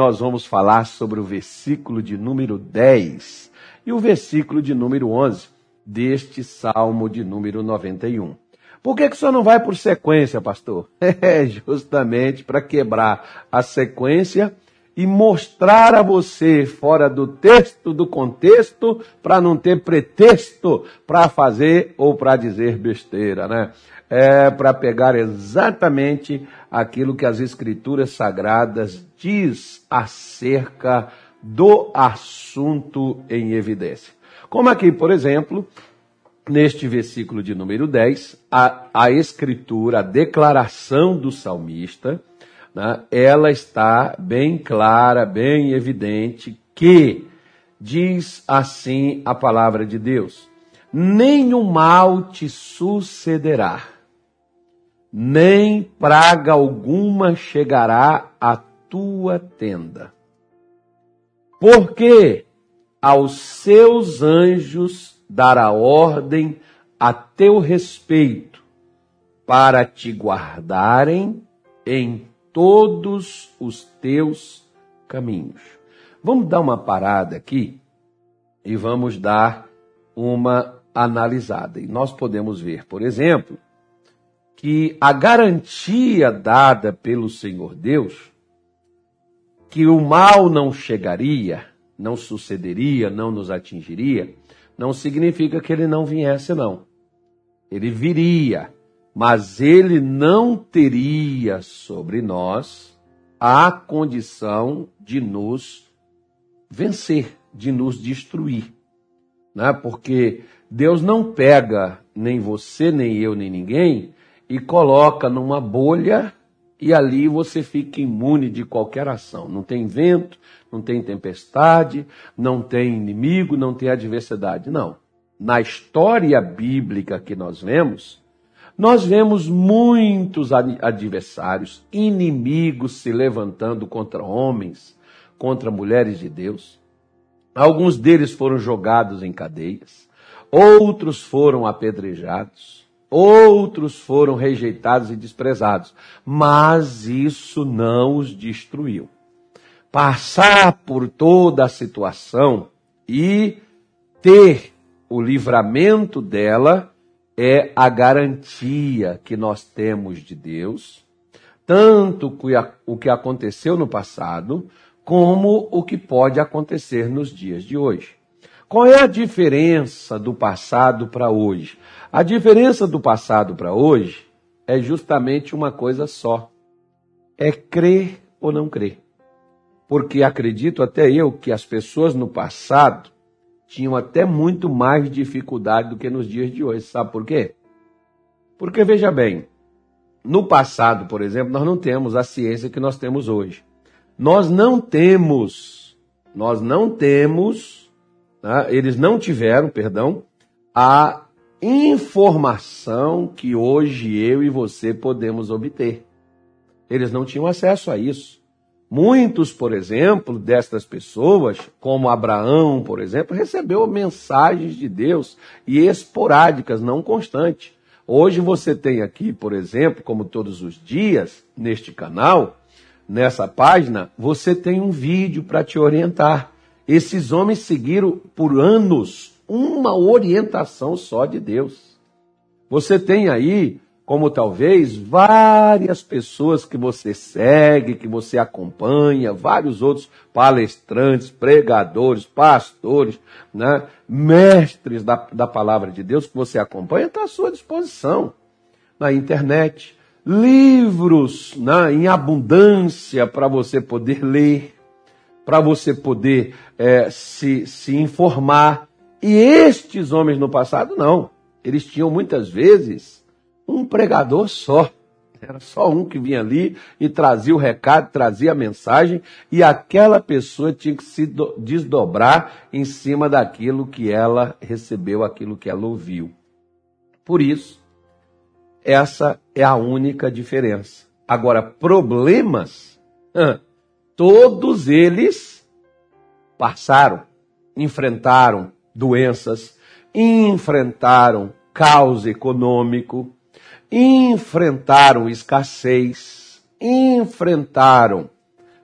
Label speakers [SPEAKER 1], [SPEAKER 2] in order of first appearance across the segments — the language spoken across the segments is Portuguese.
[SPEAKER 1] nós vamos falar sobre o versículo de número 10 e o versículo de número 11 deste Salmo de número 91. Por que, que o senhor não vai por sequência, pastor? É justamente para quebrar a sequência e mostrar a você, fora do texto, do contexto, para não ter pretexto para fazer ou para dizer besteira, né? É para pegar exatamente aquilo que as escrituras sagradas diz acerca do assunto em evidência. Como aqui, por exemplo, neste versículo de número 10, a, a escritura, a declaração do salmista, né, ela está bem clara, bem evidente, que diz assim a palavra de Deus: nenhum mal te sucederá, nem praga alguma chegará à tua tenda. Porque aos seus anjos dará ordem a teu respeito, para te guardarem em todos os teus caminhos. Vamos dar uma parada aqui e vamos dar uma analisada. E nós podemos ver, por exemplo, que a garantia dada pelo Senhor Deus, que o mal não chegaria, não sucederia, não nos atingiria, não significa que ele não viesse, não. Ele viria mas ele não teria sobre nós a condição de nos vencer, de nos destruir. Né? Porque Deus não pega nem você, nem eu, nem ninguém e coloca numa bolha e ali você fica imune de qualquer ação. Não tem vento, não tem tempestade, não tem inimigo, não tem adversidade. Não. Na história bíblica que nós vemos, nós vemos muitos adversários, inimigos se levantando contra homens, contra mulheres de Deus. Alguns deles foram jogados em cadeias, outros foram apedrejados, outros foram rejeitados e desprezados, mas isso não os destruiu. Passar por toda a situação e ter o livramento dela é a garantia que nós temos de Deus, tanto o que aconteceu no passado, como o que pode acontecer nos dias de hoje. Qual é a diferença do passado para hoje? A diferença do passado para hoje é justamente uma coisa só: é crer ou não crer. Porque acredito até eu que as pessoas no passado tinham até muito mais dificuldade do que nos dias de hoje. Sabe por quê? Porque, veja bem, no passado, por exemplo, nós não temos a ciência que nós temos hoje. Nós não temos, nós não temos, né, eles não tiveram, perdão, a informação que hoje eu e você podemos obter. Eles não tinham acesso a isso. Muitos, por exemplo, destas pessoas, como Abraão, por exemplo, recebeu mensagens de Deus e esporádicas, não constantes. Hoje você tem aqui, por exemplo, como todos os dias, neste canal, nessa página, você tem um vídeo para te orientar. Esses homens seguiram por anos uma orientação só de Deus. Você tem aí como talvez várias pessoas que você segue, que você acompanha, vários outros palestrantes, pregadores, pastores, né, mestres da, da palavra de Deus que você acompanha, está à sua disposição na internet. Livros né, em abundância para você poder ler, para você poder é, se, se informar. E estes homens no passado, não. Eles tinham muitas vezes um pregador só. Era só um que vinha ali e trazia o recado, trazia a mensagem, e aquela pessoa tinha que se desdobrar em cima daquilo que ela recebeu, aquilo que ela ouviu. Por isso, essa é a única diferença. Agora, problemas, todos eles passaram, enfrentaram doenças, enfrentaram caos econômico, enfrentaram escassez, enfrentaram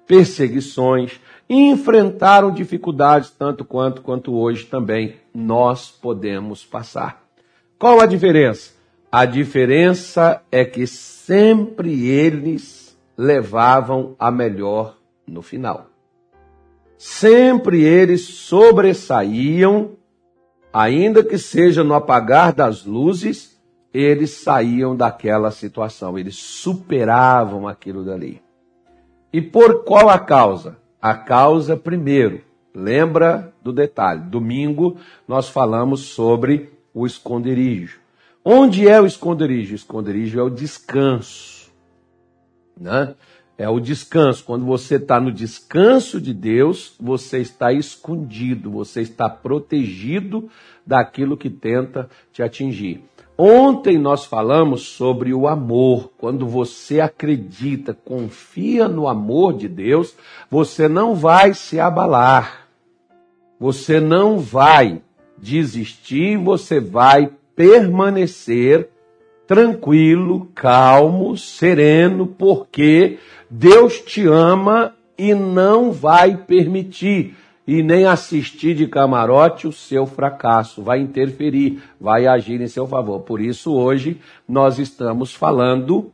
[SPEAKER 1] perseguições, enfrentaram dificuldades tanto quanto quanto hoje também nós podemos passar. Qual a diferença? A diferença é que sempre eles levavam a melhor no final. Sempre eles sobressaíam, ainda que seja no apagar das luzes, eles saíam daquela situação, eles superavam aquilo dali. E por qual a causa? A causa, primeiro, lembra do detalhe: domingo nós falamos sobre o esconderijo. Onde é o esconderijo? O esconderijo é o descanso. Né? É o descanso. Quando você está no descanso de Deus, você está escondido, você está protegido daquilo que tenta te atingir. Ontem nós falamos sobre o amor. Quando você acredita, confia no amor de Deus, você não vai se abalar. Você não vai desistir, você vai permanecer tranquilo, calmo, sereno, porque Deus te ama e não vai permitir e nem assistir de camarote o seu fracasso, vai interferir, vai agir em seu favor. Por isso, hoje, nós estamos falando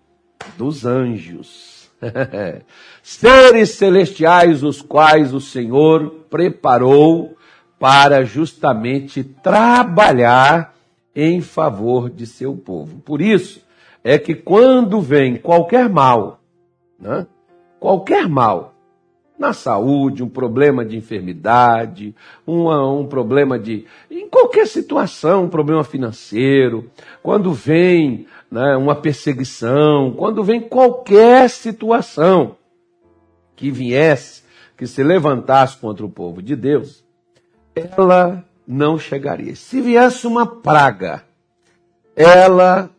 [SPEAKER 1] dos anjos. Seres celestiais, os quais o Senhor preparou para justamente trabalhar em favor de seu povo. Por isso é que quando vem qualquer mal, né? qualquer mal, na saúde, um problema de enfermidade, um problema de. em qualquer situação, um problema financeiro, quando vem né, uma perseguição, quando vem qualquer situação que viesse, que se levantasse contra o povo de Deus, ela não chegaria. Se viesse uma praga, ela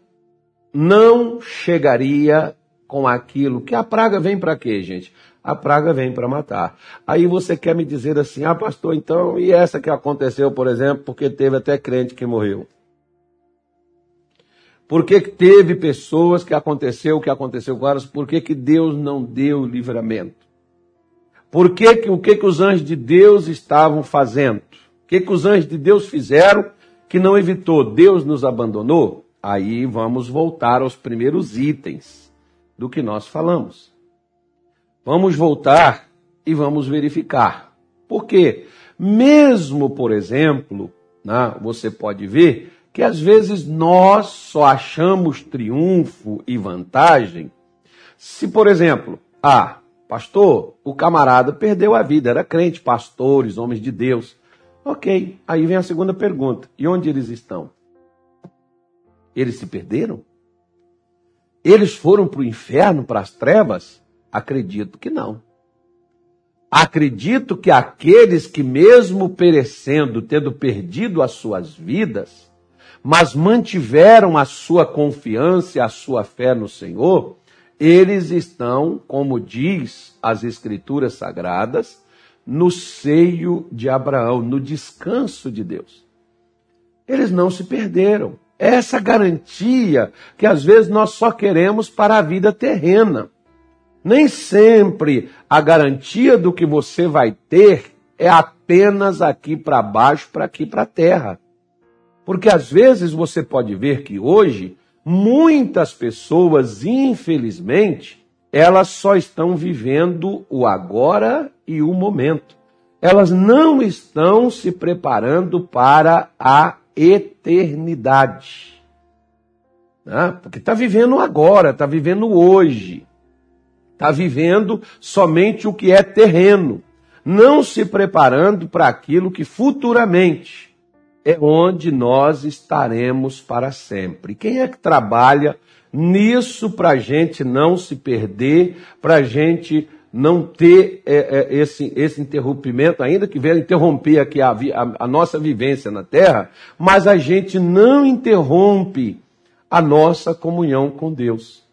[SPEAKER 1] não chegaria com aquilo que a praga vem para quê, gente? a praga vem para matar. Aí você quer me dizer assim, ah, pastor, então, e essa que aconteceu, por exemplo, porque teve até crente que morreu? Por que teve pessoas que aconteceu o que aconteceu com elas? Por que, que Deus não deu livramento? Por que, que o que, que os anjos de Deus estavam fazendo? O que, que os anjos de Deus fizeram que não evitou? Deus nos abandonou? Aí vamos voltar aos primeiros itens do que nós falamos. Vamos voltar e vamos verificar. Por quê? Mesmo, por exemplo, né, você pode ver que às vezes nós só achamos triunfo e vantagem se, por exemplo, ah, pastor, o camarada perdeu a vida, era crente, pastores, homens de Deus. Ok, aí vem a segunda pergunta: e onde eles estão? Eles se perderam? Eles foram para o inferno, para as trevas? Acredito que não. Acredito que aqueles que, mesmo perecendo, tendo perdido as suas vidas, mas mantiveram a sua confiança e a sua fé no Senhor, eles estão, como diz as Escrituras Sagradas, no seio de Abraão, no descanso de Deus. Eles não se perderam. Essa garantia que às vezes nós só queremos para a vida terrena. Nem sempre a garantia do que você vai ter é apenas aqui para baixo, para aqui para a terra. Porque às vezes você pode ver que hoje muitas pessoas, infelizmente, elas só estão vivendo o agora e o momento. Elas não estão se preparando para a eternidade. Né? Porque está vivendo agora, está vivendo hoje está vivendo somente o que é terreno, não se preparando para aquilo que futuramente é onde nós estaremos para sempre. Quem é que trabalha nisso para a gente não se perder, para a gente não ter é, é, esse, esse interrompimento, ainda que venha interromper aqui a, a, a nossa vivência na Terra, mas a gente não interrompe a nossa comunhão com Deus.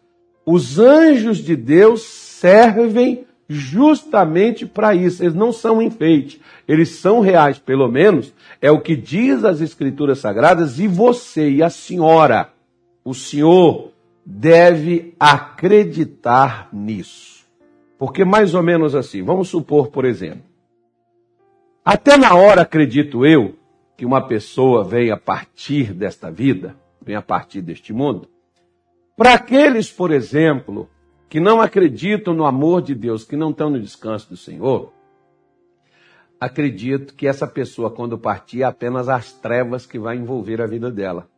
[SPEAKER 1] Os anjos de Deus servem justamente para isso. Eles não são enfeite, eles são reais, pelo menos é o que diz as Escrituras Sagradas, e você e a senhora, o senhor, deve acreditar nisso. Porque mais ou menos assim, vamos supor, por exemplo, até na hora, acredito eu, que uma pessoa venha partir desta vida, venha partir deste mundo, para aqueles, por exemplo, que não acreditam no amor de Deus, que não estão no descanso do Senhor, acredito que essa pessoa, quando partir, é apenas as trevas que vai envolver a vida dela.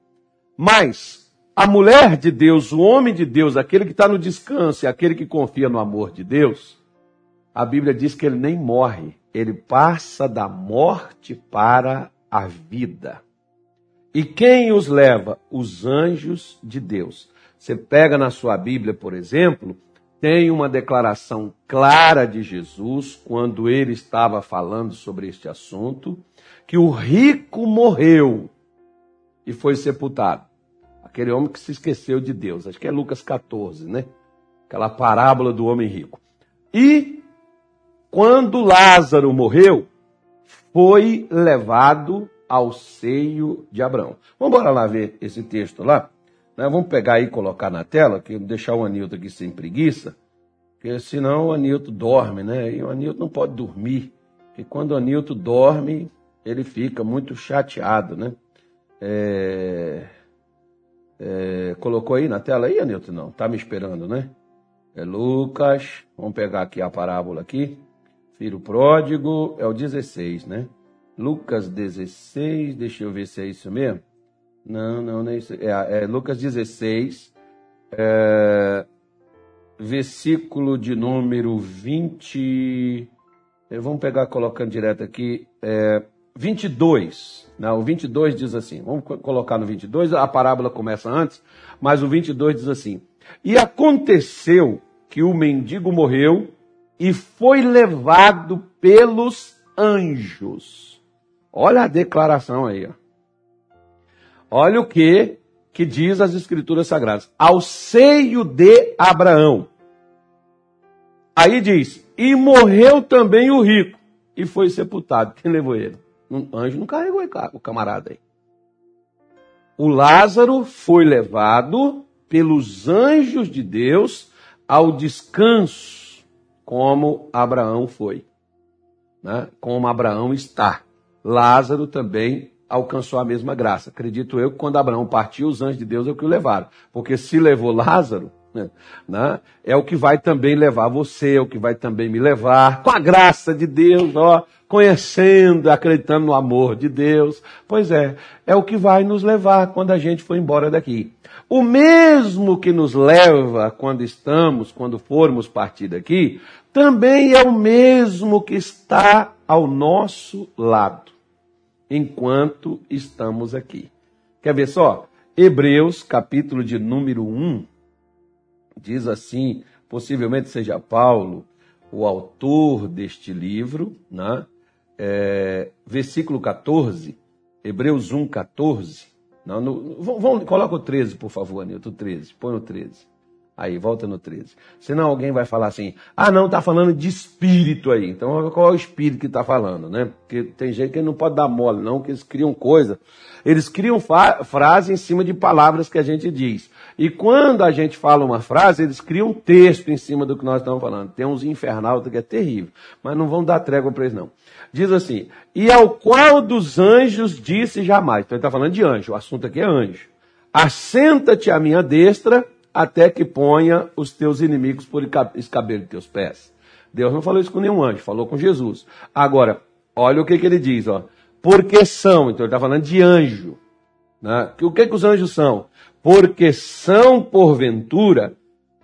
[SPEAKER 1] Mas a mulher de Deus, o homem de Deus, aquele que está no descanso, aquele que confia no amor de Deus, a Bíblia diz que ele nem morre, ele passa da morte para a vida. E quem os leva? Os anjos de Deus. Você pega na sua Bíblia, por exemplo, tem uma declaração clara de Jesus quando ele estava falando sobre este assunto, que o rico morreu e foi sepultado. Aquele homem que se esqueceu de Deus. Acho que é Lucas 14, né? Aquela parábola do homem rico. E quando Lázaro morreu, foi levado ao seio de Abraão. Vamos embora lá ver esse texto lá. Né? Vamos pegar e colocar na tela, que deixar o Anilton aqui sem preguiça, porque senão o Anilton dorme, né? E o Anilton não pode dormir, porque quando o Anilton dorme, ele fica muito chateado, né? É... É... Colocou aí na tela aí, Anilton? Não, tá me esperando, né? É Lucas, vamos pegar aqui a parábola aqui. Filho pródigo é o 16, né? Lucas 16, deixa eu ver se é isso mesmo. Não, não, não é isso. É, é Lucas 16, é, versículo de número 20. É, vamos pegar colocando direto aqui. É, 22. Não, o 22 diz assim. Vamos colocar no 22. A parábola começa antes, mas o 22 diz assim: E aconteceu que o mendigo morreu e foi levado pelos anjos. Olha a declaração aí, ó. Olha o que que diz as escrituras sagradas. Ao seio de Abraão. Aí diz: "E morreu também o rico e foi sepultado". Quem levou ele? Um anjo não carregou o camarada aí. O Lázaro foi levado pelos anjos de Deus ao descanso, como Abraão foi, né? como Abraão está. Lázaro também alcançou a mesma graça. Acredito eu que quando Abraão partiu, os anjos de Deus é o que o levaram. Porque se levou Lázaro, né, é o que vai também levar você, é o que vai também me levar, com a graça de Deus, ó, conhecendo, acreditando no amor de Deus. Pois é, é o que vai nos levar quando a gente for embora daqui. O mesmo que nos leva quando estamos, quando formos partir daqui, também é o mesmo que está ao nosso lado enquanto estamos aqui. Quer ver só? Hebreus, capítulo de número 1, diz assim, possivelmente seja Paulo, o autor deste livro, né? É, versículo 14, Hebreus 1, 14. Não, no, vamos, coloca o 13, por favor, Anilton, 13, põe o 13. Aí, volta no 13. Senão alguém vai falar assim, ah não, tá falando de espírito aí. Então qual é o espírito que tá falando, né? Porque tem gente que não pode dar mole, não, que eles criam coisa. Eles criam frase em cima de palavras que a gente diz. E quando a gente fala uma frase, eles criam um texto em cima do que nós estamos falando. Tem uns infernal que é terrível, mas não vão dar trégua para eles não. Diz assim, e ao qual dos anjos disse jamais. Então ele está falando de anjo, o assunto aqui é anjo. Assenta-te à minha destra até que ponha os teus inimigos por escabelo de teus pés. Deus não falou isso com nenhum anjo, falou com Jesus. Agora, olha o que, que ele diz, ó. Porque são, então ele está falando de anjo. Né? O que, que os anjos são? Porque são, porventura,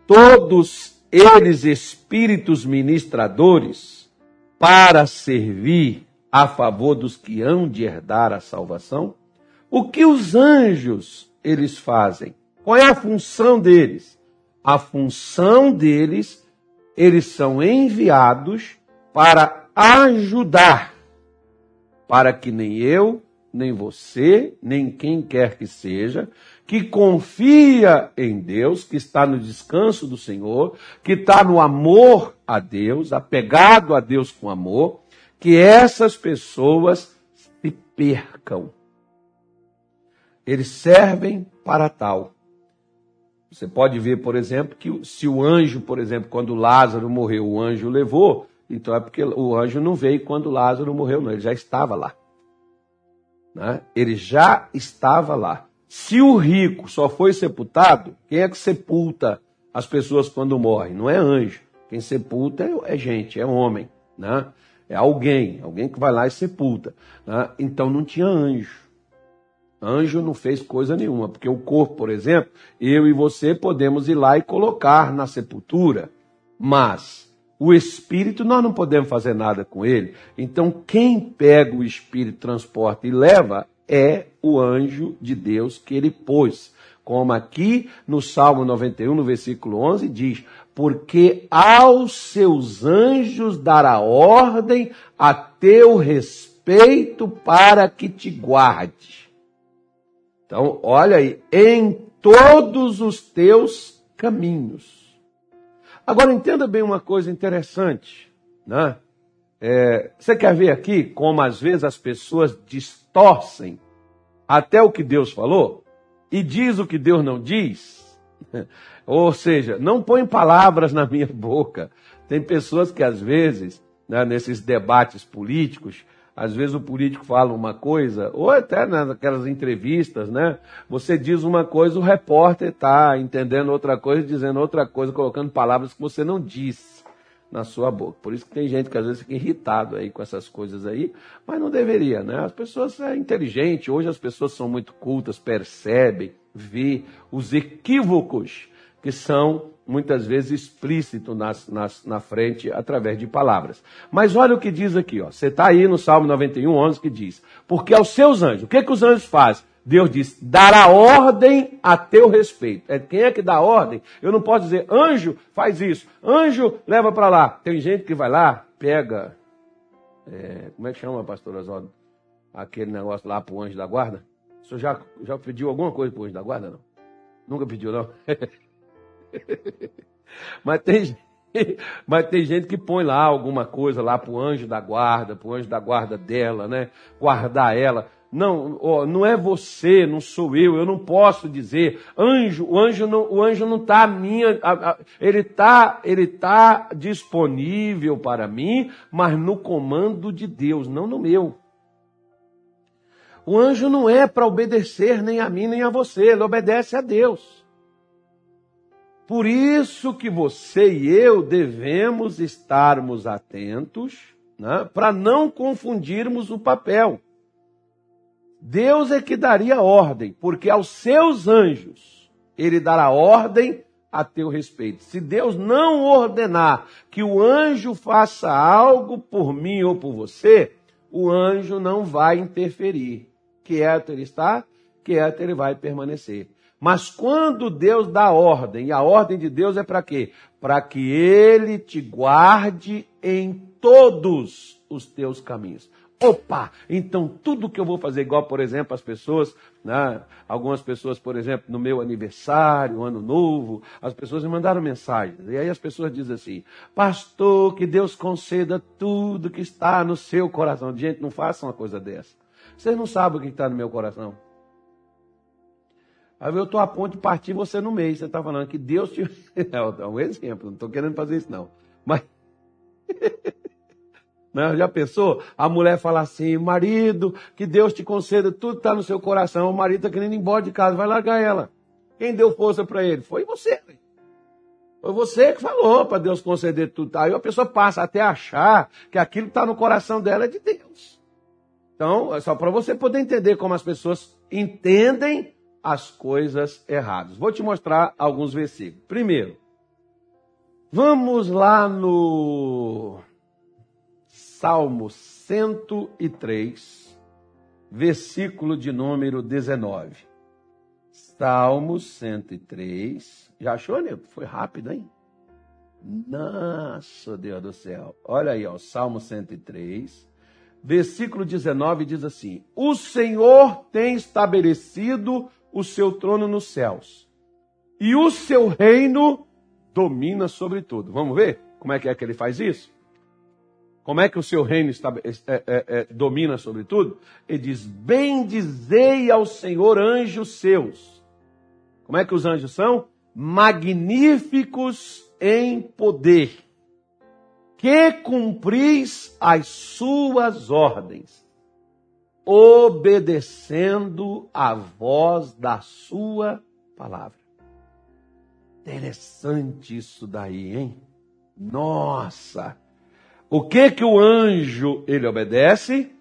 [SPEAKER 1] todos eles espíritos ministradores para servir a favor dos que hão de herdar a salvação? O que os anjos eles fazem? Qual é a função deles? A função deles, eles são enviados para ajudar, para que nem eu, nem você, nem quem quer que seja, que confia em Deus, que está no descanso do Senhor, que está no amor a Deus, apegado a Deus com amor, que essas pessoas se percam. Eles servem para tal. Você pode ver, por exemplo, que se o anjo, por exemplo, quando Lázaro morreu, o anjo levou, então é porque o anjo não veio quando Lázaro morreu, não, ele já estava lá. Né? Ele já estava lá. Se o rico só foi sepultado, quem é que sepulta as pessoas quando morrem? Não é anjo. Quem sepulta é, é gente, é homem. Né? É alguém, alguém que vai lá e sepulta. Né? Então não tinha anjo. Anjo não fez coisa nenhuma, porque o corpo, por exemplo, eu e você podemos ir lá e colocar na sepultura, mas o espírito nós não podemos fazer nada com ele. Então quem pega o espírito, transporta e leva é o anjo de Deus que ele pôs. Como aqui no Salmo 91, no versículo 11, diz: Porque aos seus anjos dará ordem a teu respeito para que te guarde então, olha aí, em todos os teus caminhos. Agora, entenda bem uma coisa interessante, né? É, você quer ver aqui como às vezes as pessoas distorcem até o que Deus falou e diz o que Deus não diz? Ou seja, não põe palavras na minha boca. Tem pessoas que às vezes, né, nesses debates políticos, às vezes o político fala uma coisa, ou até naquelas entrevistas, né? Você diz uma coisa, o repórter está entendendo outra coisa, dizendo outra coisa, colocando palavras que você não disse na sua boca. Por isso que tem gente que às vezes fica irritado aí com essas coisas aí, mas não deveria, né? As pessoas são inteligentes, hoje as pessoas são muito cultas, percebem, vê os equívocos que são muitas vezes explícito nas, nas, na frente através de palavras. Mas olha o que diz aqui, ó. Você está aí no Salmo 91, 11, que diz: Porque aos seus anjos, o que, que os anjos fazem? Deus diz: dará ordem a teu respeito. É quem é que dá ordem? Eu não posso dizer, anjo, faz isso, anjo, leva para lá. Tem gente que vai lá, pega. É, como é que chama, pastor Oswaldo? Aquele negócio lá para o anjo da guarda? O senhor já, já pediu alguma coisa para o anjo da guarda? Não? Nunca pediu, não? mas, tem, mas tem gente que põe lá alguma coisa lá para o anjo da guarda, para o anjo da guarda dela, né? Guardar ela. Não, ó, não é você, não sou eu, eu não posso dizer. Anjo, o anjo não, o anjo não está minha, a, a, ele está, ele tá disponível para mim, mas no comando de Deus, não no meu. O anjo não é para obedecer nem a mim nem a você, ele obedece a Deus. Por isso que você e eu devemos estarmos atentos né, para não confundirmos o papel. Deus é que daria ordem, porque aos seus anjos ele dará ordem a teu respeito. Se Deus não ordenar que o anjo faça algo por mim ou por você, o anjo não vai interferir. Quieto ele está, quieto ele vai permanecer. Mas quando Deus dá ordem, e a ordem de Deus é para quê? Para que ele te guarde em todos os teus caminhos. Opa! Então tudo que eu vou fazer, igual, por exemplo, as pessoas, né? algumas pessoas, por exemplo, no meu aniversário, ano novo, as pessoas me mandaram mensagens. E aí as pessoas dizem assim: Pastor, que Deus conceda tudo que está no seu coração. Gente, não faça uma coisa dessa. Vocês não sabem o que está no meu coração. Aí eu estou a ponto de partir você no meio. Você está falando que Deus te. É um exemplo, não estou querendo fazer isso, não. Mas. Não, já pensou? A mulher fala assim: marido, que Deus te conceda tudo está no seu coração. O marido está querendo ir embora de casa, vai largar ela. Quem deu força para ele? Foi você. Foi você que falou para Deus conceder tudo. Aí a pessoa passa até achar que aquilo que está no coração dela é de Deus. Então, é só para você poder entender como as pessoas entendem as coisas erradas. Vou te mostrar alguns versículos. Primeiro, vamos lá no Salmo 103, versículo de número 19. Salmo 103. Já achou, Nego? Foi rápido, hein? Nossa, Deus do céu. Olha aí, ó, Salmo 103, versículo 19 diz assim: O Senhor tem estabelecido o seu trono nos céus. E o seu reino domina sobre tudo. Vamos ver como é que é que ele faz isso? Como é que o seu reino está, é, é, é, domina sobre tudo? Ele diz: Bendizei ao Senhor anjos seus. Como é que os anjos são? magníficos em poder, que cumpris as suas ordens, obedecendo a voz da sua palavra. Interessante isso daí, hein? Nossa! O que que o anjo ele obedece?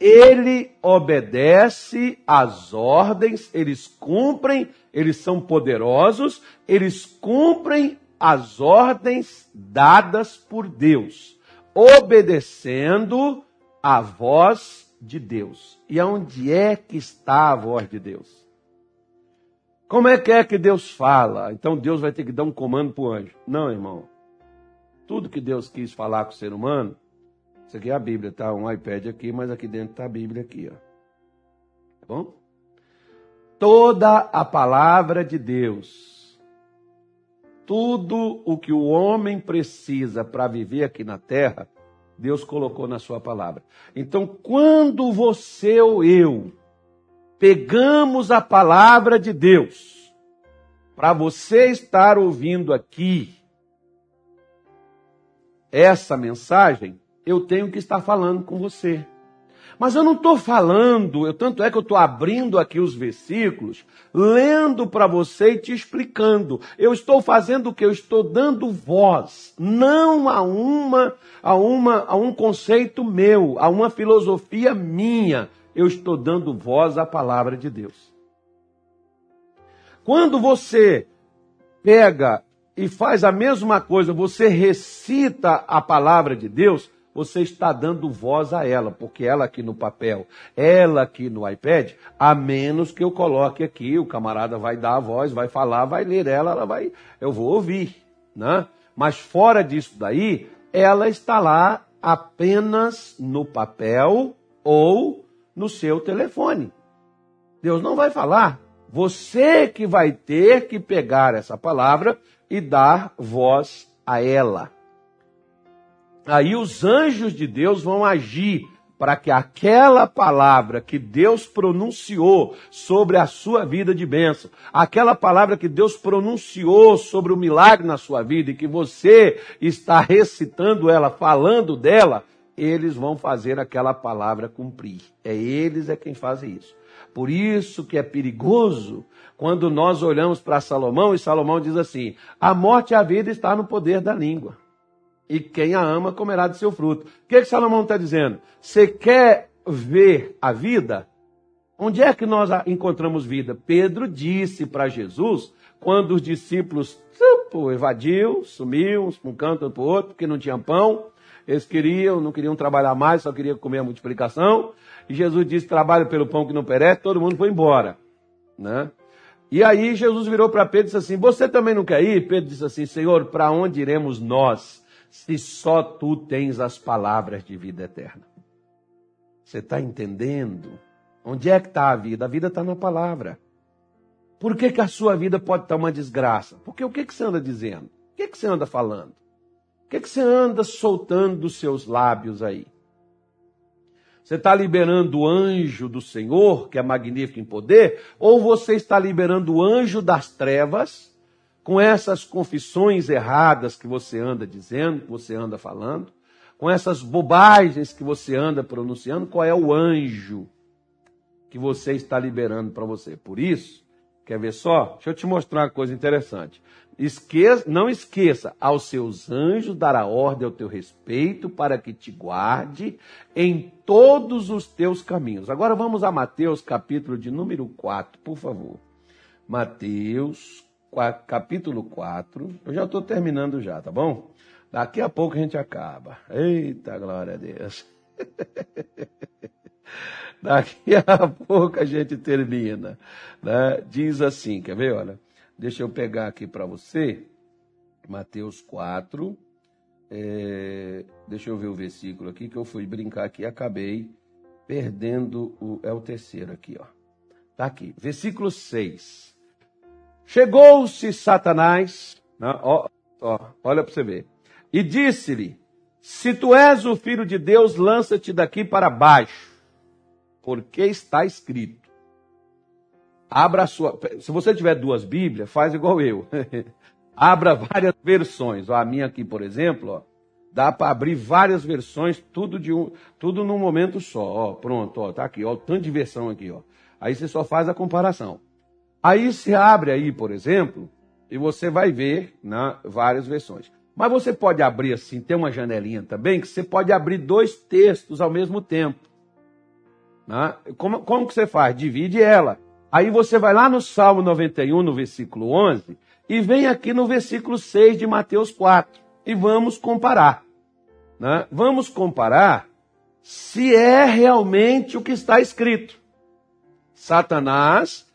[SPEAKER 1] Ele obedece às ordens, eles cumprem, eles são poderosos, eles cumprem as ordens dadas por Deus, obedecendo a voz de Deus. E aonde é que está a voz de Deus? Como é que é que Deus fala? Então Deus vai ter que dar um comando para o anjo. Não, irmão. Tudo que Deus quis falar com o ser humano, isso aqui é a Bíblia, tá? Um iPad aqui, mas aqui dentro está a Bíblia aqui, ó. Tá bom? Toda a palavra de Deus, tudo o que o homem precisa para viver aqui na terra, Deus colocou na sua palavra. Então, quando você ou eu pegamos a palavra de Deus, para você estar ouvindo aqui essa mensagem, eu tenho que estar falando com você. Mas eu não estou falando, eu, tanto é que eu estou abrindo aqui os versículos, lendo para você e te explicando. Eu estou fazendo o que? Eu estou dando voz, não a uma, a uma, a um conceito meu, a uma filosofia minha. Eu estou dando voz à palavra de Deus. Quando você pega e faz a mesma coisa, você recita a palavra de Deus, você está dando voz a ela, porque ela aqui no papel, ela aqui no iPad, a menos que eu coloque aqui, o camarada vai dar a voz, vai falar, vai ler ela, ela vai, eu vou ouvir, né? Mas fora disso daí, ela está lá apenas no papel ou no seu telefone. Deus não vai falar. Você que vai ter que pegar essa palavra e dar voz a ela. Aí os anjos de Deus vão agir para que aquela palavra que Deus pronunciou sobre a sua vida de bênção, aquela palavra que Deus pronunciou sobre o milagre na sua vida e que você está recitando ela, falando dela, eles vão fazer aquela palavra cumprir. É eles é quem fazem isso. Por isso que é perigoso quando nós olhamos para Salomão e Salomão diz assim: a morte e a vida está no poder da língua e quem a ama comerá de seu fruto. O que, que Salomão está dizendo? Você quer ver a vida? Onde é que nós encontramos vida? Pedro disse para Jesus, quando os discípulos tipo, evadiu, sumiu, um canto para o outro, porque não tinha pão, eles queriam, não queriam trabalhar mais, só queriam comer a multiplicação. E Jesus disse: trabalho pelo pão que não perece, todo mundo foi embora. Né? E aí Jesus virou para Pedro e disse assim: Você também não quer ir? Pedro disse assim: Senhor, para onde iremos nós? Se só tu tens as palavras de vida eterna. Você está entendendo? Onde é que está a vida? A vida está na palavra. Por que, que a sua vida pode estar uma desgraça? Porque o que, que você anda dizendo? O que, que você anda falando? O que, que você anda soltando dos seus lábios aí? Você está liberando o anjo do Senhor, que é magnífico em poder, ou você está liberando o anjo das trevas, com essas confissões erradas que você anda dizendo, que você anda falando, com essas bobagens que você anda pronunciando, qual é o anjo que você está liberando para você? Por isso, quer ver só? Deixa eu te mostrar uma coisa interessante. Esqueça, não esqueça, aos seus anjos dará ordem ao teu respeito para que te guarde em todos os teus caminhos. Agora vamos a Mateus, capítulo de número 4, por favor. Mateus, capítulo 4. Eu já estou terminando já, tá bom? Daqui a pouco a gente acaba. Eita, glória a Deus. Daqui a pouco a gente termina. Né? Diz assim, quer ver? Olha, deixa eu pegar aqui para você, Mateus 4. É, deixa eu ver o versículo aqui, que eu fui brincar aqui e acabei perdendo o. É o terceiro aqui, ó. Tá aqui. Versículo 6. Chegou-se Satanás, né, ó, ó, olha para você ver, e disse-lhe: Se tu és o filho de Deus, lança-te daqui para baixo, porque está escrito: Abra a sua. Se você tiver duas Bíblias, faz igual eu. Abra várias versões. A minha aqui, por exemplo, ó, dá para abrir várias versões, tudo de um, tudo num momento só. Ó, pronto, ó, tá aqui, ó, tanto de versão aqui, ó. Aí você só faz a comparação. Aí se abre aí, por exemplo, e você vai ver né, várias versões. Mas você pode abrir assim, tem uma janelinha também, que você pode abrir dois textos ao mesmo tempo. Né? Como, como que você faz? Divide ela. Aí você vai lá no Salmo 91, no versículo 11, e vem aqui no versículo 6 de Mateus 4. E vamos comparar. Né? Vamos comparar se é realmente o que está escrito. Satanás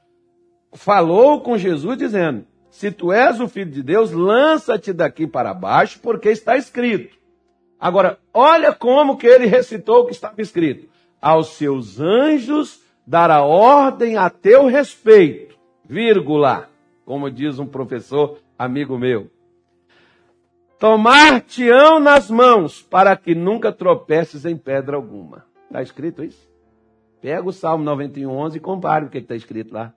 [SPEAKER 1] falou com Jesus dizendo: se tu és o filho de Deus, lança-te daqui para baixo, porque está escrito. Agora, olha como que ele recitou o que estava escrito. Aos seus anjos dará ordem a teu respeito, vírgula, como diz um professor amigo meu. Tomar-te-ão nas mãos, para que nunca tropeces em pedra alguma. Está escrito isso? Pega o Salmo 91, 11 e compare o que está escrito lá.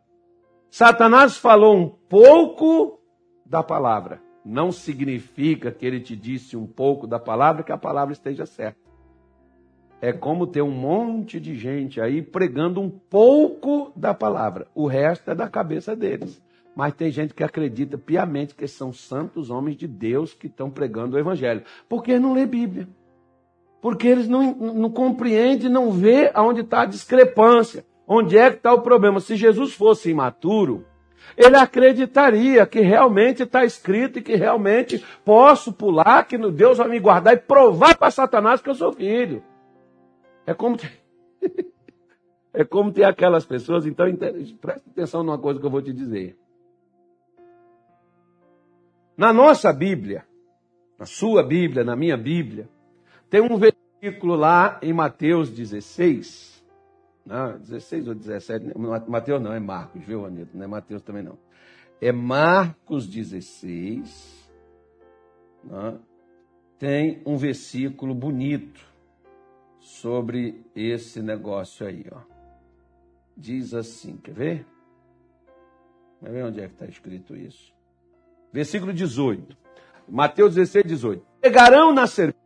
[SPEAKER 1] Satanás falou um pouco da palavra. Não significa que ele te disse um pouco da palavra que a palavra esteja certa. É como ter um monte de gente aí pregando um pouco da palavra. O resto é da cabeça deles. Mas tem gente que acredita piamente que são santos homens de Deus que estão pregando o evangelho. Porque não lê Bíblia. Porque eles não, não compreendem, não vê aonde está a discrepância. Onde é que está o problema? Se Jesus fosse imaturo, ele acreditaria que realmente está escrito e que realmente posso pular, que Deus vai me guardar e provar para Satanás que eu sou filho. É como ter... é como ter aquelas pessoas, então preste atenção numa coisa que eu vou te dizer. Na nossa Bíblia, na sua Bíblia, na minha Bíblia, tem um versículo lá em Mateus 16, não, 16 ou 17. Mateus não, é Marcos, viu, Anitta? Não é Mateus também não. É Marcos 16. Não, tem um versículo bonito sobre esse negócio aí, ó. Diz assim, quer ver? Quer ver onde é que está escrito isso? Versículo 18. Mateus 16, 18. Pegarão na serpente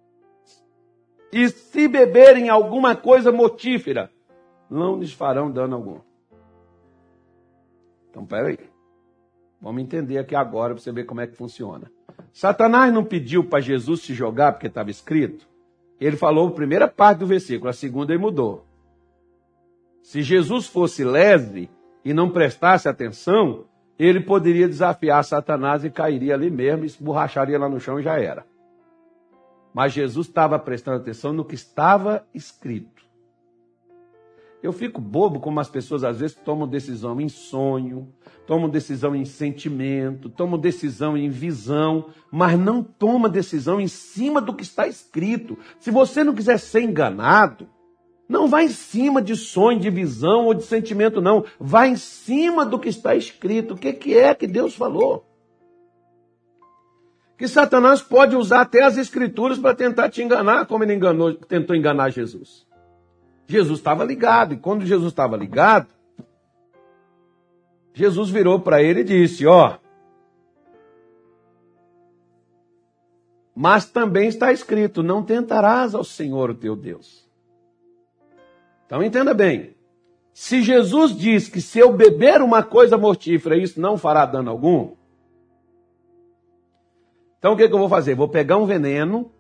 [SPEAKER 1] e se beberem alguma coisa mortífera, não lhes farão dano algum. Então, peraí. Vamos entender aqui agora para você ver como é que funciona. Satanás não pediu para Jesus se jogar porque estava escrito. Ele falou a primeira parte do versículo, a segunda ele mudou. Se Jesus fosse leve e não prestasse atenção, ele poderia desafiar Satanás e cairia ali mesmo, esborracharia lá no chão e já era. Mas Jesus estava prestando atenção no que estava escrito. Eu fico bobo como as pessoas às vezes tomam decisão em sonho, tomam decisão em sentimento, tomam decisão em visão, mas não toma decisão em cima do que está escrito. Se você não quiser ser enganado, não vá em cima de sonho, de visão ou de sentimento, não. Vá em cima do que está escrito. O que, que é que Deus falou? Que Satanás pode usar até as escrituras para tentar te enganar, como ele enganou, tentou enganar Jesus. Jesus estava ligado. E quando Jesus estava ligado, Jesus virou para ele e disse: Ó, mas também está escrito: Não tentarás ao Senhor teu Deus. Então entenda bem. Se Jesus diz que se eu beber uma coisa mortífera, isso não fará dano algum, então o que, que eu vou fazer? Vou pegar um veneno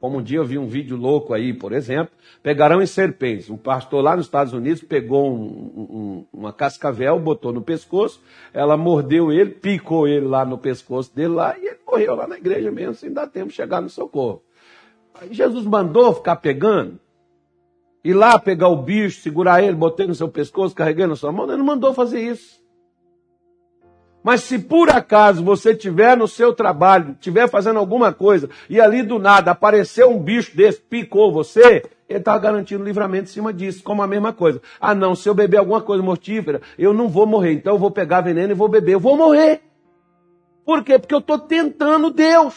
[SPEAKER 1] como um dia eu vi um vídeo louco aí, por exemplo, pegarão em serpentes. Um pastor lá nos Estados Unidos pegou um, um, uma cascavel, botou no pescoço, ela mordeu ele, picou ele lá no pescoço dele lá e ele morreu lá na igreja mesmo, sem dar tempo de chegar no socorro. Aí Jesus mandou ficar pegando, ir lá pegar o bicho, segurar ele, botar no seu pescoço, carregando na sua mão, ele não mandou fazer isso. Mas se por acaso você tiver no seu trabalho, tiver fazendo alguma coisa, e ali do nada apareceu um bicho desse, picou você, ele está garantindo livramento em cima disso, como a mesma coisa. Ah, não, se eu beber alguma coisa mortífera, eu não vou morrer. Então eu vou pegar veneno e vou beber. Eu vou morrer. Por quê? Porque eu estou tentando Deus.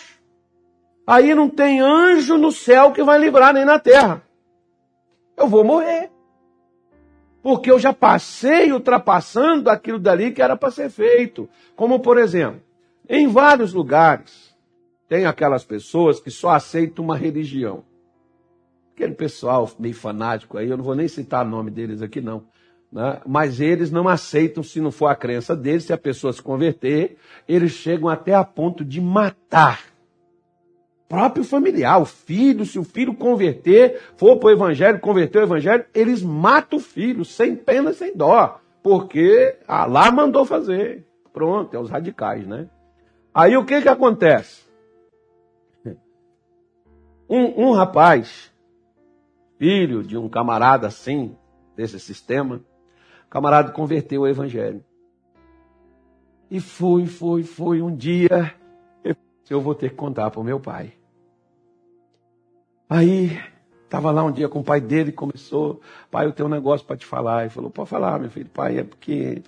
[SPEAKER 1] Aí não tem anjo no céu que vai livrar nem na terra. Eu vou morrer. Porque eu já passei ultrapassando aquilo dali que era para ser feito. Como, por exemplo, em vários lugares, tem aquelas pessoas que só aceitam uma religião. Aquele pessoal meio fanático aí, eu não vou nem citar o nome deles aqui, não. Né? Mas eles não aceitam se não for a crença deles, se a pessoa se converter, eles chegam até a ponto de matar próprio familiar, o filho, se o filho converter, for para o evangelho, converter o evangelho, eles matam o filho, sem pena, sem dó, porque Allah mandou fazer. Pronto, é os radicais, né? Aí o que que acontece? Um, um rapaz, filho de um camarada assim, desse sistema, camarada converteu o evangelho. E foi, foi, foi um dia, eu vou ter que contar para o meu pai. Aí, estava lá um dia com o pai dele, começou, pai, eu tenho um negócio para te falar. Ele falou, pode falar, meu filho. Pai, é porque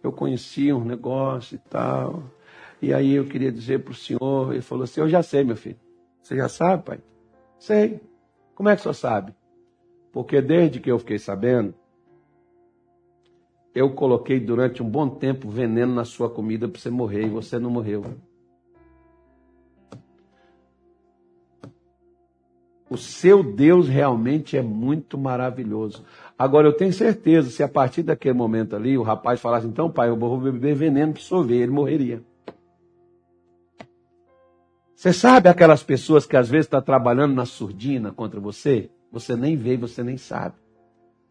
[SPEAKER 1] eu conheci um negócio e tal. E aí eu queria dizer para o senhor, ele falou assim, eu já sei, meu filho. Você já sabe, pai? Sei. Como é que o senhor sabe? Porque desde que eu fiquei sabendo, eu coloquei durante um bom tempo veneno na sua comida para você morrer e você não morreu. O seu Deus realmente é muito maravilhoso. Agora, eu tenho certeza, se a partir daquele momento ali o rapaz falasse, então, pai, eu vou beber veneno para sorver, ele morreria. Você sabe aquelas pessoas que às vezes estão tá trabalhando na surdina contra você? Você nem vê, você nem sabe.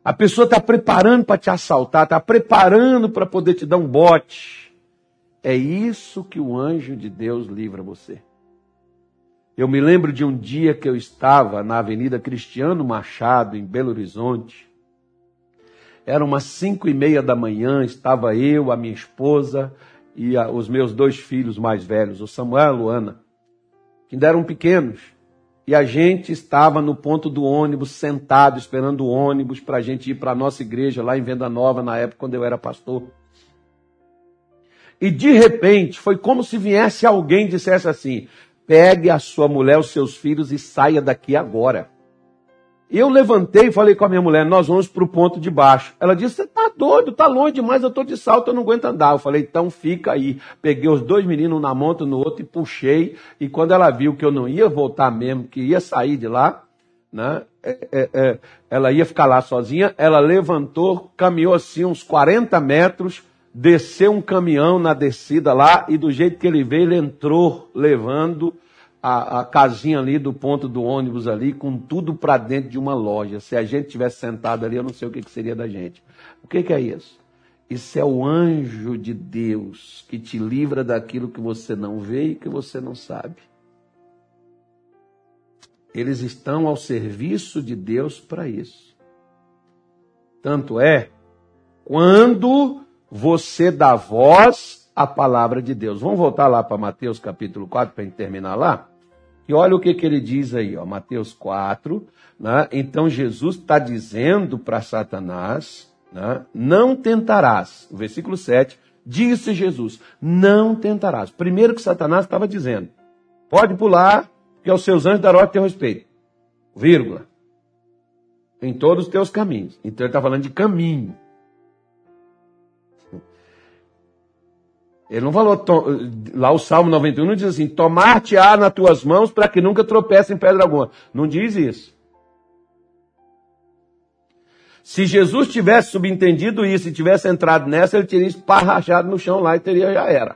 [SPEAKER 1] A pessoa está preparando para te assaltar, está preparando para poder te dar um bote. É isso que o anjo de Deus livra você. Eu me lembro de um dia que eu estava na Avenida Cristiano Machado, em Belo Horizonte. Eram umas cinco e meia da manhã, estava eu, a minha esposa e a, os meus dois filhos mais velhos, o Samuel e a Luana, que ainda eram pequenos. E a gente estava no ponto do ônibus, sentado, esperando o ônibus para a gente ir para a nossa igreja lá em Venda Nova, na época quando eu era pastor. E de repente, foi como se viesse alguém e dissesse assim: pegue a sua mulher, os seus filhos e saia daqui agora. Eu levantei e falei com a minha mulher, nós vamos para o ponto de baixo. Ela disse, você está doido, está longe demais, eu estou de salto, eu não aguento andar. Eu falei, então fica aí. Peguei os dois meninos, na monta, no outro, e puxei. E quando ela viu que eu não ia voltar mesmo, que ia sair de lá, né, é, é, é, ela ia ficar lá sozinha, ela levantou, caminhou assim uns 40 metros, desceu um caminhão na descida lá e do jeito que ele veio, ele entrou levando a, a casinha ali do ponto do ônibus ali, com tudo para dentro de uma loja. Se a gente tivesse sentado ali, eu não sei o que, que seria da gente. O que, que é isso? Isso é o anjo de Deus que te livra daquilo que você não vê e que você não sabe. Eles estão ao serviço de Deus para isso. Tanto é, quando você dá voz à palavra de Deus. Vamos voltar lá para Mateus capítulo 4 para terminar lá? E olha o que, que ele diz aí, ó, Mateus 4. Né? Então Jesus está dizendo para Satanás: né? não tentarás. O versículo 7, disse Jesus: não tentarás. Primeiro que Satanás estava dizendo: pode pular, que aos seus anjos dará teu respeito. Vírgula. Em todos os teus caminhos. Então ele está falando de caminho. Ele não falou, lá o Salmo 91 não diz assim, tomar-te-á nas tuas mãos para que nunca tropece em pedra alguma. Não diz isso. Se Jesus tivesse subentendido isso e tivesse entrado nessa, ele teria esparrachado no chão lá e teria já era.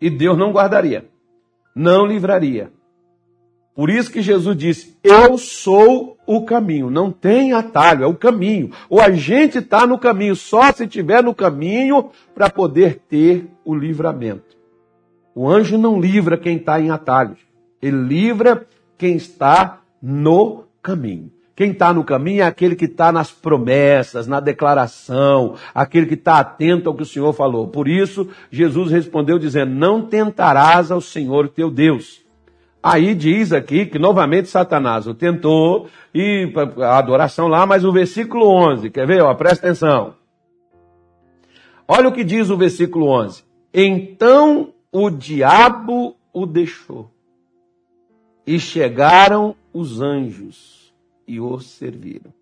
[SPEAKER 1] E Deus não guardaria. Não livraria. Por isso que Jesus disse: Eu sou o caminho. Não tem atalho, é o caminho. Ou a gente está no caminho, só se estiver no caminho para poder ter o livramento. O anjo não livra quem está em atalhos, ele livra quem está no caminho. Quem está no caminho é aquele que está nas promessas, na declaração, aquele que está atento ao que o Senhor falou. Por isso, Jesus respondeu dizendo: Não tentarás ao Senhor teu Deus. Aí diz aqui que novamente Satanás o tentou e a adoração lá, mas o versículo 11, quer ver? Ó, presta atenção. Olha o que diz o versículo 11. Então o diabo o deixou e chegaram os anjos e o serviram.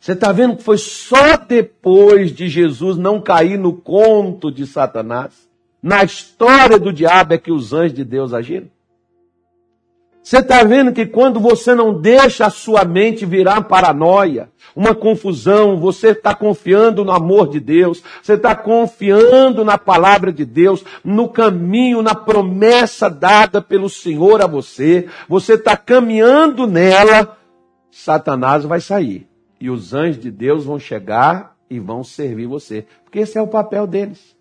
[SPEAKER 1] Você está vendo que foi só depois de Jesus não cair no conto de Satanás, na história do diabo, é que os anjos de Deus agiram? Você está vendo que quando você não deixa a sua mente virar paranoia, uma confusão, você está confiando no amor de Deus, você está confiando na palavra de Deus, no caminho, na promessa dada pelo Senhor a você, você está caminhando nela, Satanás vai sair. E os anjos de Deus vão chegar e vão servir você. Porque esse é o papel deles.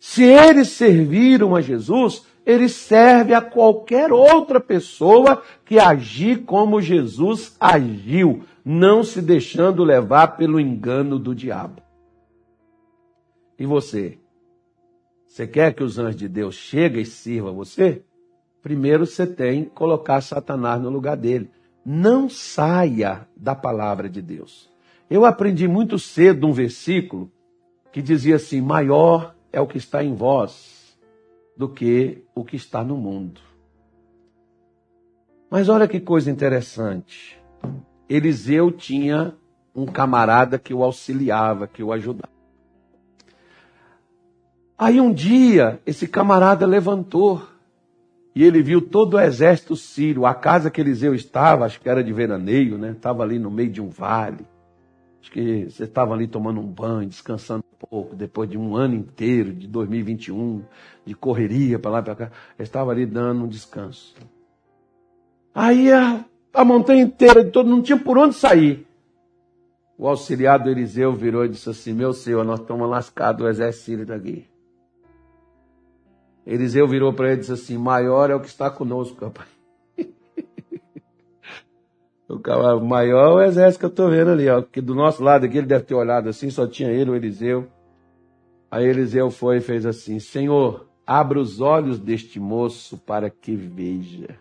[SPEAKER 1] Se eles serviram a Jesus, ele serve a qualquer outra pessoa que agir como Jesus agiu, não se deixando levar pelo engano do diabo. E você? Você quer que os anjos de Deus cheguem e sirvam você? Primeiro você tem que colocar Satanás no lugar dele. Não saia da palavra de Deus. Eu aprendi muito cedo um versículo que dizia assim: maior é o que está em vós do que o que está no mundo. Mas olha que coisa interessante. Eliseu tinha um camarada que o auxiliava, que o ajudava. Aí um dia, esse camarada levantou e ele viu todo o exército sírio. A casa que Eliseu estava, acho que era de veraneio, né? Estava ali no meio de um vale. Acho que você estava ali tomando um banho, descansando um pouco, depois de um ano inteiro, de 2021, de correria para lá e para cá. Estava ali dando um descanso. Aí a, a montanha inteira de todo não tinha por onde sair. O auxiliar do Eliseu virou e disse assim: Meu senhor, nós estamos lascados, o exército daqui. Eliseu virou para ele e disse assim: Maior é o que está conosco, rapaz. O maior é o exército que eu estou vendo ali, ó. Porque do nosso lado aqui ele deve ter olhado assim, só tinha ele, o Eliseu. Aí Eliseu foi e fez assim: Senhor, abra os olhos deste moço para que veja.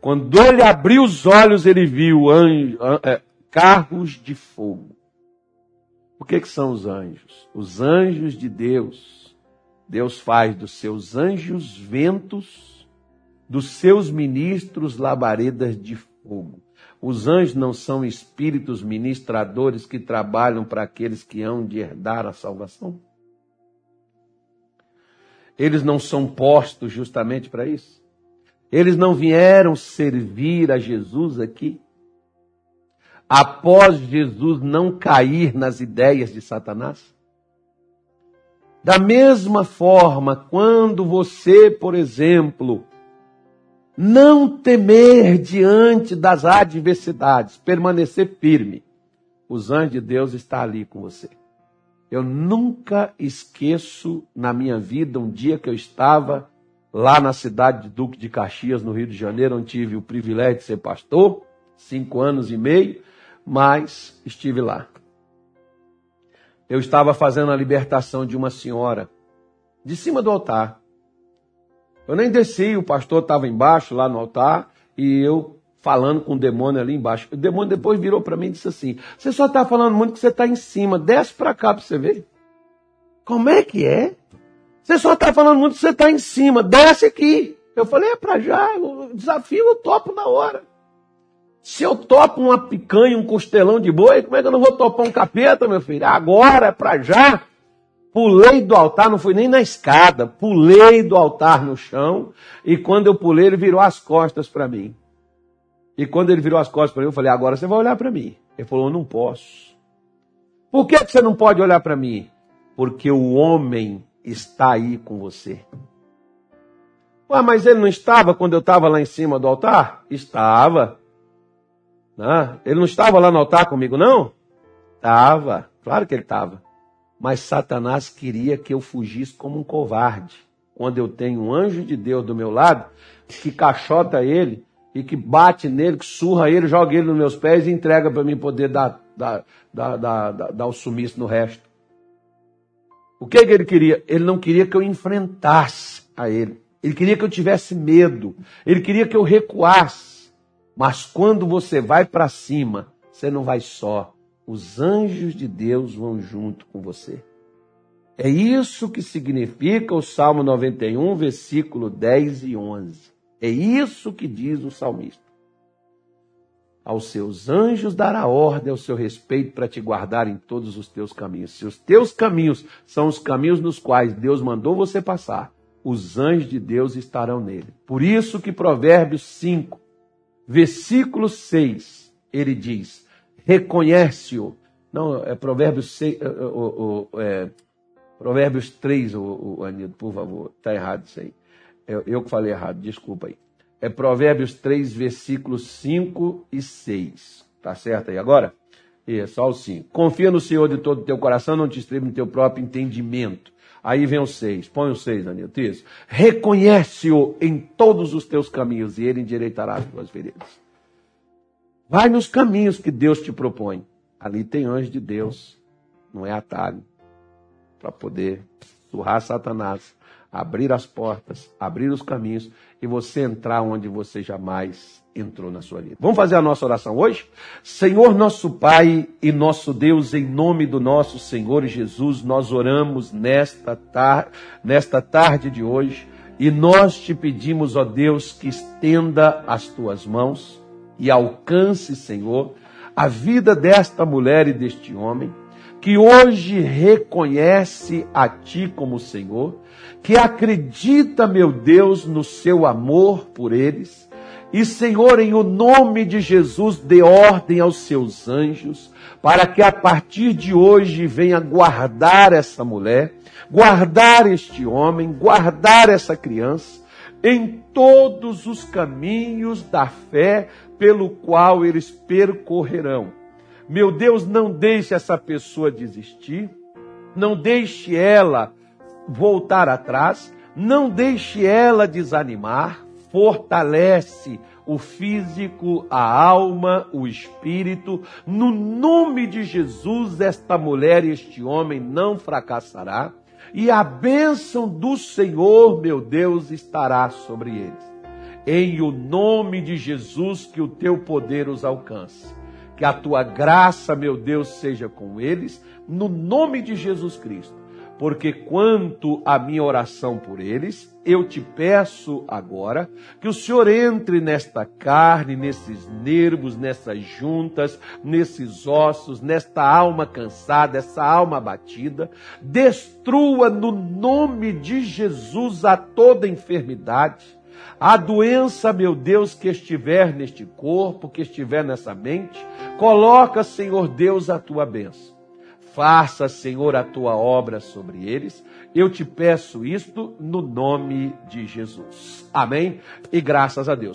[SPEAKER 1] Quando ele abriu os olhos, ele viu anjo, é, carros de fogo. O que, que são os anjos? Os anjos de Deus. Deus faz dos seus anjos ventos dos seus ministros labaredas de fogo. Os anjos não são espíritos ministradores que trabalham para aqueles que hão de herdar a salvação? Eles não são postos justamente para isso? Eles não vieram servir a Jesus aqui? Após Jesus não cair nas ideias de Satanás? Da mesma forma, quando você, por exemplo, não temer diante das adversidades, permanecer firme. Os anjos de Deus estão ali com você. Eu nunca esqueço na minha vida um dia que eu estava lá na cidade de Duque de Caxias, no Rio de Janeiro, onde tive o privilégio de ser pastor, cinco anos e meio, mas estive lá. Eu estava fazendo a libertação de uma senhora, de cima do altar. Eu nem desci, o pastor estava embaixo, lá no altar, e eu falando com o demônio ali embaixo. O demônio depois virou para mim e disse assim: Você só está falando muito que você está em cima, desce para cá para você ver. Como é que é? Você só está falando muito que você está em cima, desce aqui. Eu falei: É para já, o desafio eu topo na hora. Se eu topo uma picanha, um costelão de boi, como é que eu não vou topar um capeta, meu filho? Agora, é para já. Pulei do altar, não fui nem na escada, pulei do altar no chão, e quando eu pulei, ele virou as costas para mim. E quando ele virou as costas para mim, eu falei: agora você vai olhar para mim. Ele falou: não posso. Por que você não pode olhar para mim? Porque o homem está aí com você. Ué, mas ele não estava quando eu estava lá em cima do altar? Estava. Né? Ele não estava lá no altar comigo, não? Estava. Claro que ele estava. Mas Satanás queria que eu fugisse como um covarde. Quando eu tenho um anjo de Deus do meu lado, que cachota ele e que bate nele, que surra ele, joga ele nos meus pés e entrega para mim poder dar, dar, dar, dar, dar o sumiço no resto. O que, que ele queria? Ele não queria que eu enfrentasse a ele. Ele queria que eu tivesse medo. Ele queria que eu recuasse. Mas quando você vai para cima, você não vai só os anjos de Deus vão junto com você. É isso que significa o Salmo 91, versículo 10 e 11. É isso que diz o salmista. aos seus anjos dará ordem ao seu respeito para te guardar em todos os teus caminhos. Se os teus caminhos são os caminhos nos quais Deus mandou você passar, os anjos de Deus estarão nele. Por isso que Provérbios 5, versículo 6, ele diz: reconhece-o. Não, é Provérbios 6, é, é, Provérbios 3, o, o, Anildo, por favor. Está errado isso aí. Eu, eu que falei errado, desculpa aí. É Provérbios 3, versículos 5 e 6. Tá certo aí agora? É, só o 5. Confia no Senhor de todo o teu coração, não te estribe no teu próprio entendimento. Aí vem o 6. Põe o 6, Anilton. Isso. Reconhece-o em todos os teus caminhos e ele endireitará as tuas veredas. Vai nos caminhos que Deus te propõe. Ali tem anjo de Deus. Não é atalho. Para poder surrar Satanás abrir as portas, abrir os caminhos e você entrar onde você jamais entrou na sua vida. Vamos fazer a nossa oração hoje? Senhor nosso Pai e nosso Deus, em nome do nosso Senhor Jesus, nós oramos nesta, tar nesta tarde de hoje e nós te pedimos, ó Deus, que estenda as tuas mãos e alcance, Senhor, a vida desta mulher e deste homem que hoje reconhece a Ti como Senhor, que acredita, meu Deus, no seu amor por eles, e Senhor, em o nome de Jesus, dê ordem aos seus anjos, para que a partir de hoje venha guardar essa mulher, guardar este homem, guardar essa criança, em todos os caminhos da fé pelo qual eles percorrerão meu Deus, não deixe essa pessoa desistir, não deixe ela voltar atrás, não deixe ela desanimar, fortalece o físico, a alma, o espírito. No nome de Jesus, esta mulher e este homem não fracassará, e a bênção do Senhor, meu Deus, estará sobre eles. Em o nome de Jesus, que o teu poder os alcance que a tua graça, meu Deus, seja com eles, no nome de Jesus Cristo. Porque quanto à minha oração por eles, eu te peço agora que o Senhor entre nesta carne, nesses nervos, nessas juntas, nesses ossos, nesta alma cansada, essa alma abatida, destrua no nome de Jesus a toda enfermidade, a doença, meu Deus, que estiver neste corpo, que estiver nessa mente, coloca, Senhor Deus, a tua bênção. Faça, Senhor, a tua obra sobre eles. Eu te peço isto no nome de Jesus. Amém? E graças a Deus.